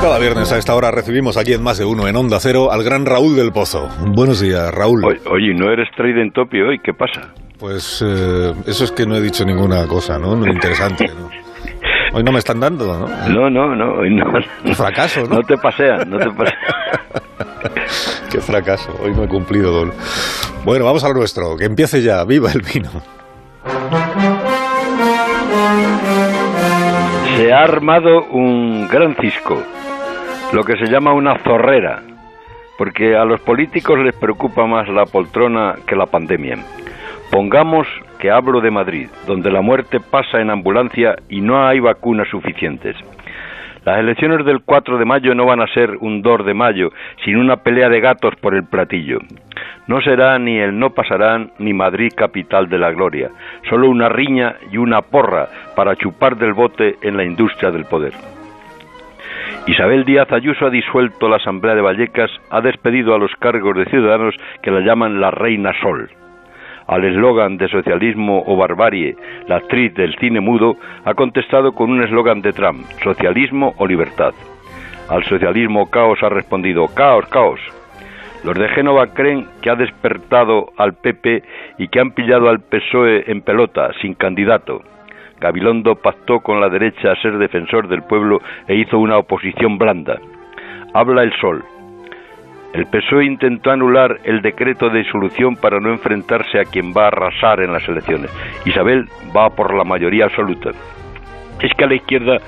Cada viernes a esta hora recibimos aquí en Más de Uno en Onda Cero al gran Raúl del Pozo. Buenos días, Raúl. Oye, ¿no eres Trident Topi hoy? ¿Qué pasa? Pues eh, eso es que no he dicho ninguna cosa, ¿no? No interesante, ¿no? Hoy no me están dando, ¿no? No, no, no, hoy no. Fracaso, ¿no? No te pasean, no te pasean. Qué fracaso, hoy no he cumplido. Bueno, vamos a lo nuestro, que empiece ya, viva el vino. Se ha armado un gran cisco, lo que se llama una zorrera, porque a los políticos les preocupa más la poltrona que la pandemia. Pongamos que hablo de Madrid, donde la muerte pasa en ambulancia y no hay vacunas suficientes. Las elecciones del 4 de mayo no van a ser un 2 de mayo, sino una pelea de gatos por el platillo. No será ni el no pasarán ni Madrid capital de la gloria, solo una riña y una porra para chupar del bote en la industria del poder. Isabel Díaz Ayuso ha disuelto la Asamblea de Vallecas, ha despedido a los cargos de ciudadanos que la llaman la Reina Sol al eslogan de socialismo o barbarie, la actriz del cine mudo ha contestado con un eslogan de Trump, socialismo o libertad. Al socialismo caos ha respondido, caos, caos. Los de Génova creen que ha despertado al PP y que han pillado al PSOE en pelota, sin candidato. Gabilondo pactó con la derecha a ser defensor del pueblo e hizo una oposición blanda. Habla el sol, el PSOE intentó anular el decreto de disolución para no enfrentarse a quien va a arrasar en las elecciones. Isabel va por la mayoría absoluta. Es que a la izquierda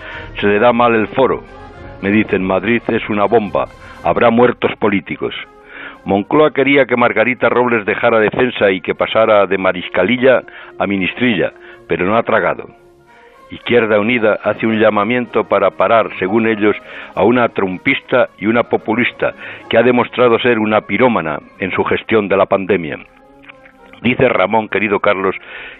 se le da mal el foro. Me dicen, Madrid es una bomba, habrá muertos políticos. Moncloa quería que Margarita Robles dejara defensa y que pasara de mariscalilla a ministrilla, pero no ha tragado. Izquierda Unida hace un llamamiento para parar, según ellos, a una trumpista y una populista que ha demostrado ser una pirómana en su gestión de la pandemia. Dice Ramón, querido Carlos,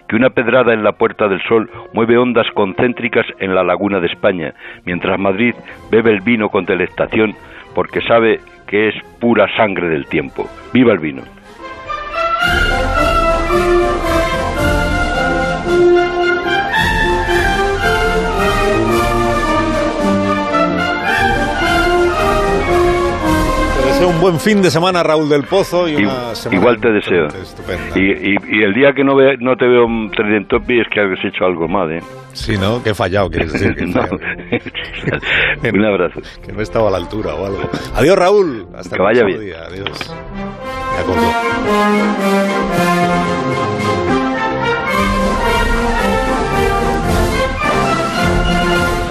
que una pedrada en la Puerta del Sol mueve ondas concéntricas en la laguna de España, mientras Madrid bebe el vino con delectación porque sabe que es pura sangre del tiempo. ¡Viva el vino! Un buen fin de semana, Raúl del Pozo, y una semana Igual te deseo. Y, y, el día que no, ve, no te veo en Topi es que has hecho algo mal, ¿eh? Sí, ¿no? Que he fallado, quieres decir. Que un abrazo. Que no estaba a la altura o algo. Adiós, Raúl. Hasta que el vaya bien. Día. Adiós. De acuerdo.